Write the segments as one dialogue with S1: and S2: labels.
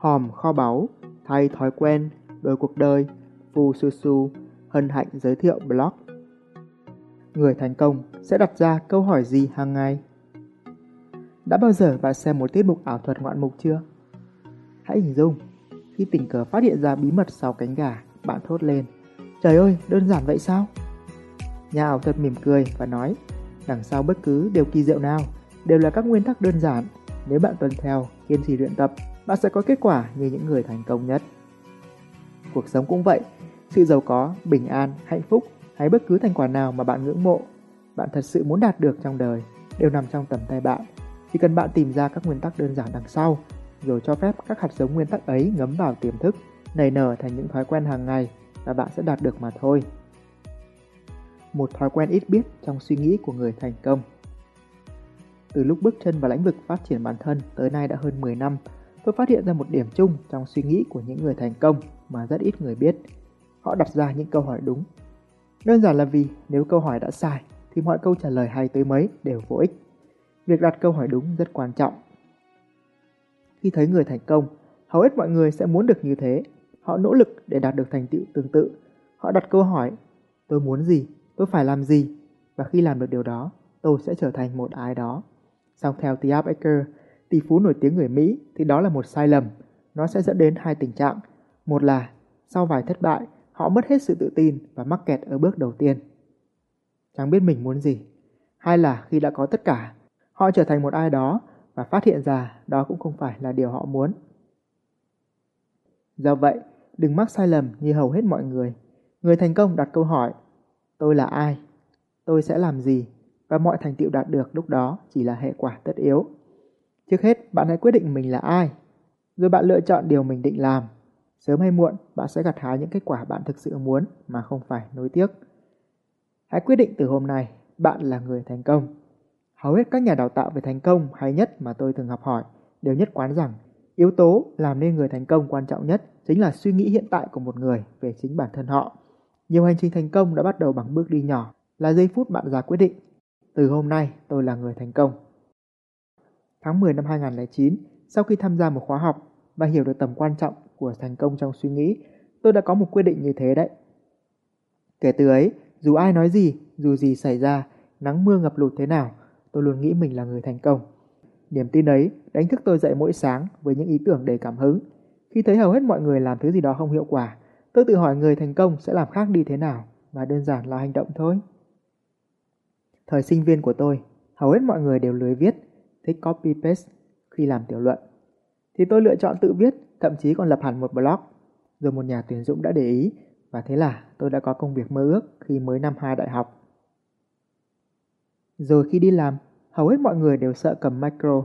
S1: hòm kho báu, thay thói quen, đổi cuộc đời, Fu Su Su, hân hạnh giới thiệu blog. Người thành công sẽ đặt ra câu hỏi gì hàng ngày? Đã bao giờ bạn xem một tiết mục ảo thuật ngoạn mục chưa? Hãy hình dung, khi tình cờ phát hiện ra bí mật sau cánh gà, bạn thốt lên. Trời ơi, đơn giản vậy sao? Nhà ảo thuật mỉm cười và nói, đằng sau bất cứ điều kỳ diệu nào đều là các nguyên tắc đơn giản. Nếu bạn tuân theo, kiên trì luyện tập, bạn sẽ có kết quả như những người thành công nhất. Cuộc sống cũng vậy, sự giàu có, bình an, hạnh phúc hay bất cứ thành quả nào mà bạn ngưỡng mộ, bạn thật sự muốn đạt được trong đời đều nằm trong tầm tay bạn. Chỉ cần bạn tìm ra các nguyên tắc đơn giản đằng sau, rồi cho phép các hạt giống nguyên tắc ấy ngấm vào tiềm thức, nảy nở thành những thói quen hàng ngày và bạn sẽ đạt được mà thôi. Một thói quen ít biết trong suy nghĩ của người thành công. Từ lúc bước chân vào lĩnh vực phát triển bản thân tới nay đã hơn 10 năm, tôi phát hiện ra một điểm chung trong suy nghĩ của những người thành công mà rất ít người biết. Họ đặt ra những câu hỏi đúng. Đơn giản là vì nếu câu hỏi đã sai thì mọi câu trả lời hay tới mấy đều vô ích. Việc đặt câu hỏi đúng rất quan trọng. Khi thấy người thành công, hầu hết mọi người sẽ muốn được như thế. Họ nỗ lực để đạt được thành tựu tương tự. Họ đặt câu hỏi, tôi muốn gì, tôi phải làm gì, và khi làm được điều đó, tôi sẽ trở thành một ai đó. Song theo Tiap Eker, tỷ phú nổi tiếng người Mỹ thì đó là một sai lầm. Nó sẽ dẫn đến hai tình trạng. Một là sau vài thất bại, họ mất hết sự tự tin và mắc kẹt ở bước đầu tiên. Chẳng biết mình muốn gì. Hai là khi đã có tất cả, họ trở thành một ai đó và phát hiện ra đó cũng không phải là điều họ muốn. Do vậy, đừng mắc sai lầm như hầu hết mọi người. Người thành công đặt câu hỏi, tôi là ai? Tôi sẽ làm gì? Và mọi thành tựu đạt được lúc đó chỉ là hệ quả tất yếu. Trước hết, bạn hãy quyết định mình là ai, rồi bạn lựa chọn điều mình định làm. Sớm hay muộn, bạn sẽ gặt hái những kết quả bạn thực sự muốn mà không phải nối tiếc. Hãy quyết định từ hôm nay, bạn là người thành công. Hầu hết các nhà đào tạo về thành công hay nhất mà tôi thường học hỏi đều nhất quán rằng yếu tố làm nên người thành công quan trọng nhất chính là suy nghĩ hiện tại của một người về chính bản thân họ. Nhiều hành trình thành công đã bắt đầu bằng bước đi nhỏ, là giây phút bạn ra quyết định. Từ hôm nay tôi là người thành công. Tháng 10 năm 2009, sau khi tham gia một khóa học và hiểu được tầm quan trọng của thành công trong suy nghĩ, tôi đã có một quyết định như thế đấy. Kể từ ấy, dù ai nói gì, dù gì xảy ra, nắng mưa ngập lụt thế nào, tôi luôn nghĩ mình là người thành công. Niềm tin ấy đánh thức tôi dậy mỗi sáng với những ý tưởng đầy cảm hứng. Khi thấy hầu hết mọi người làm thứ gì đó không hiệu quả, tôi tự hỏi người thành công sẽ làm khác đi thế nào và đơn giản là hành động thôi. Thời sinh viên của tôi, hầu hết mọi người đều lười viết, thích copy paste khi làm tiểu luận. Thì tôi lựa chọn tự viết, thậm chí còn lập hẳn một blog. Rồi một nhà tuyển dụng đã để ý và thế là tôi đã có công việc mơ ước khi mới năm 2 đại học. Rồi khi đi làm, hầu hết mọi người đều sợ cầm micro.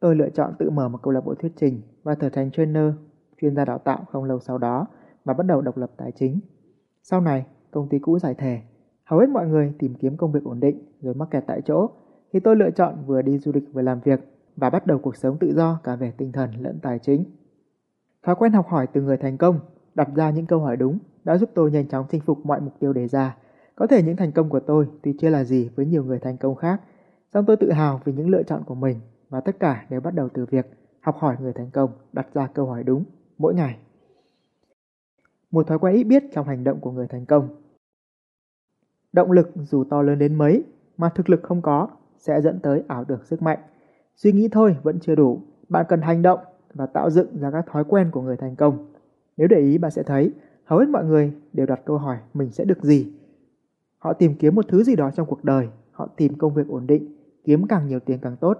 S1: Tôi lựa chọn tự mở một câu lạc bộ thuyết trình và trở thành trainer, chuyên gia đào tạo không lâu sau đó và bắt đầu độc lập tài chính. Sau này, công ty cũ giải thể. Hầu hết mọi người tìm kiếm công việc ổn định rồi mắc kẹt tại chỗ, thì tôi lựa chọn vừa đi du lịch vừa làm việc và bắt đầu cuộc sống tự do cả về tinh thần lẫn tài chính. Thói quen học hỏi từ người thành công, đặt ra những câu hỏi đúng đã giúp tôi nhanh chóng chinh phục mọi mục tiêu đề ra có thể những thành công của tôi tuy chưa là gì với nhiều người thành công khác, song tôi tự hào vì những lựa chọn của mình và tất cả đều bắt đầu từ việc học hỏi người thành công, đặt ra câu hỏi đúng mỗi ngày. Một thói quen ít biết trong hành động của người thành công. Động lực dù to lớn đến mấy mà thực lực không có sẽ dẫn tới ảo tưởng sức mạnh. Suy nghĩ thôi vẫn chưa đủ, bạn cần hành động và tạo dựng ra các thói quen của người thành công. Nếu để ý bạn sẽ thấy hầu hết mọi người đều đặt câu hỏi mình sẽ được gì Họ tìm kiếm một thứ gì đó trong cuộc đời, họ tìm công việc ổn định, kiếm càng nhiều tiền càng tốt.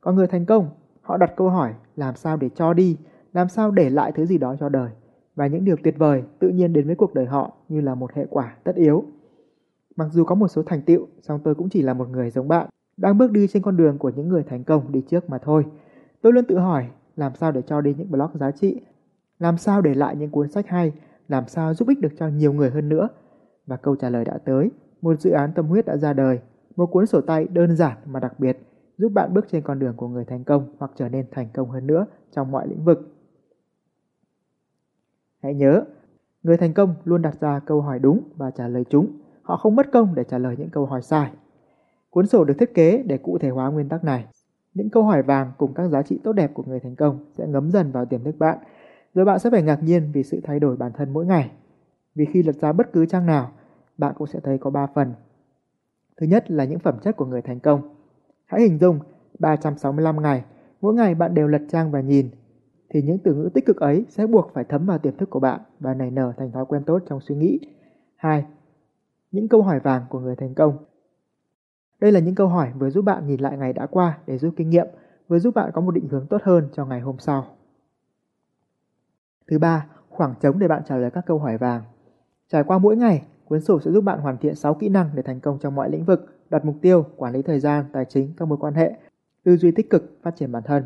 S1: Còn người thành công, họ đặt câu hỏi làm sao để cho đi, làm sao để lại thứ gì đó cho đời. Và những điều tuyệt vời tự nhiên đến với cuộc đời họ như là một hệ quả tất yếu. Mặc dù có một số thành tựu, song tôi cũng chỉ là một người giống bạn, đang bước đi trên con đường của những người thành công đi trước mà thôi. Tôi luôn tự hỏi làm sao để cho đi những blog giá trị, làm sao để lại những cuốn sách hay, làm sao giúp ích được cho nhiều người hơn nữa và câu trả lời đã tới. Một dự án tâm huyết đã ra đời, một cuốn sổ tay đơn giản mà đặc biệt, giúp bạn bước trên con đường của người thành công hoặc trở nên thành công hơn nữa trong mọi lĩnh vực. Hãy nhớ, người thành công luôn đặt ra câu hỏi đúng và trả lời chúng. Họ không mất công để trả lời những câu hỏi sai. Cuốn sổ được thiết kế để cụ thể hóa nguyên tắc này. Những câu hỏi vàng cùng các giá trị tốt đẹp của người thành công sẽ ngấm dần vào tiềm thức bạn, rồi bạn sẽ phải ngạc nhiên vì sự thay đổi bản thân mỗi ngày. Vì khi lật ra bất cứ trang nào, bạn cũng sẽ thấy có 3 phần. Thứ nhất là những phẩm chất của người thành công. Hãy hình dung 365 ngày, mỗi ngày bạn đều lật trang và nhìn, thì những từ ngữ tích cực ấy sẽ buộc phải thấm vào tiềm thức của bạn và nảy nở thành thói quen tốt trong suy nghĩ. 2. Những câu hỏi vàng của người thành công đây là những câu hỏi vừa giúp bạn nhìn lại ngày đã qua để rút kinh nghiệm, vừa giúp bạn có một định hướng tốt hơn cho ngày hôm sau. Thứ ba, khoảng trống để bạn trả lời các câu hỏi vàng. Trải qua mỗi ngày, cuốn sổ sẽ giúp bạn hoàn thiện 6 kỹ năng để thành công trong mọi lĩnh vực, đặt mục tiêu, quản lý thời gian, tài chính, các mối quan hệ, tư duy tích cực, phát triển bản thân.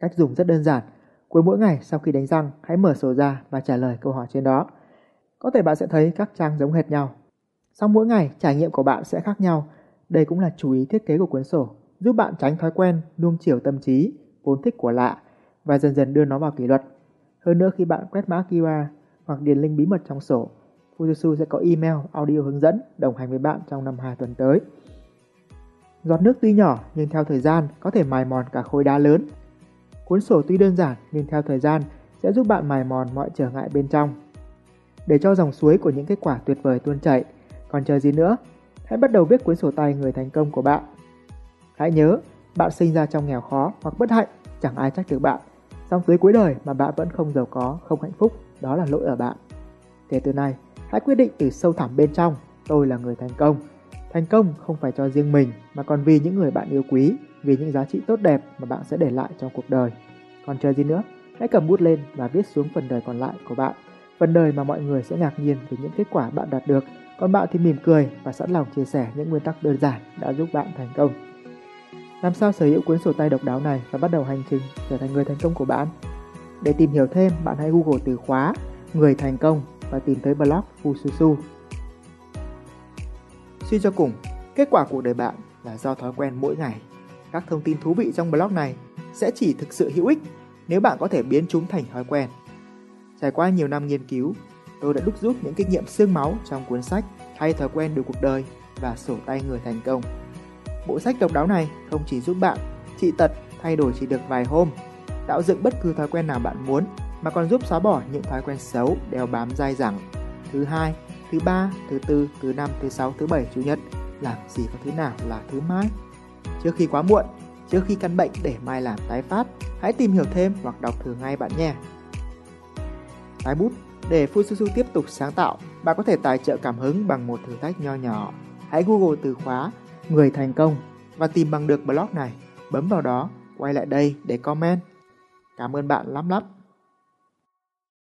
S1: Cách dùng rất đơn giản. Cuối mỗi ngày sau khi đánh răng, hãy mở sổ ra và trả lời câu hỏi trên đó. Có thể bạn sẽ thấy các trang giống hệt nhau. Sau mỗi ngày, trải nghiệm của bạn sẽ khác nhau đây cũng là chú ý thiết kế của cuốn sổ, giúp bạn tránh thói quen nuông chiều tâm trí, vốn thích của lạ và dần dần đưa nó vào kỷ luật. Hơn nữa khi bạn quét mã QR hoặc điền link bí mật trong sổ, Fujitsu sẽ có email, audio hướng dẫn đồng hành với bạn trong năm 2 tuần tới. Giọt nước tuy nhỏ nhưng theo thời gian có thể mài mòn cả khối đá lớn. Cuốn sổ tuy đơn giản nhưng theo thời gian sẽ giúp bạn mài mòn mọi trở ngại bên trong. Để cho dòng suối của những kết quả tuyệt vời tuôn chảy, còn chờ gì nữa, Hãy bắt đầu viết cuốn sổ tay người thành công của bạn. Hãy nhớ, bạn sinh ra trong nghèo khó hoặc bất hạnh, chẳng ai trách được bạn. Song tới cuối đời mà bạn vẫn không giàu có, không hạnh phúc, đó là lỗi ở bạn. Kể từ nay, hãy quyết định từ sâu thẳm bên trong, tôi là người thành công. Thành công không phải cho riêng mình mà còn vì những người bạn yêu quý, vì những giá trị tốt đẹp mà bạn sẽ để lại trong cuộc đời. Còn chờ gì nữa, hãy cầm bút lên và viết xuống phần đời còn lại của bạn. Phần đời mà mọi người sẽ ngạc nhiên về những kết quả bạn đạt được còn bạn thì mỉm cười và sẵn lòng chia sẻ những nguyên tắc đơn giản đã giúp bạn thành công. Làm sao sở hữu cuốn sổ tay độc đáo này và bắt đầu hành trình trở thành người thành công của bạn? Để tìm hiểu thêm, bạn hãy Google từ khóa người thành công và tìm tới blog Fususu. Suy cho cùng, kết quả cuộc đời bạn là do thói quen mỗi ngày. Các thông tin thú vị trong blog này sẽ chỉ thực sự hữu ích nếu bạn có thể biến chúng thành thói quen. Trải qua nhiều năm nghiên cứu, tôi đã đúc rút những kinh nghiệm xương máu trong cuốn sách Thay thói quen được cuộc đời và sổ tay người thành công. Bộ sách độc đáo này không chỉ giúp bạn trị tật thay đổi chỉ được vài hôm, tạo dựng bất cứ thói quen nào bạn muốn mà còn giúp xóa bỏ những thói quen xấu đeo bám dai dẳng. Thứ hai, thứ ba, thứ tư, thứ năm, thứ sáu, thứ bảy, chủ nhật, làm gì có thứ nào là thứ mai. Trước khi quá muộn, trước khi căn bệnh để mai làm tái phát, hãy tìm hiểu thêm hoặc đọc thử ngay bạn nhé. Tái bút để Fususu tiếp tục sáng tạo, bạn có thể tài trợ cảm hứng bằng một thử thách nho nhỏ. Hãy Google từ khóa người thành công và tìm bằng được blog này. Bấm vào đó, quay lại đây để comment. Cảm ơn bạn lắm lắm.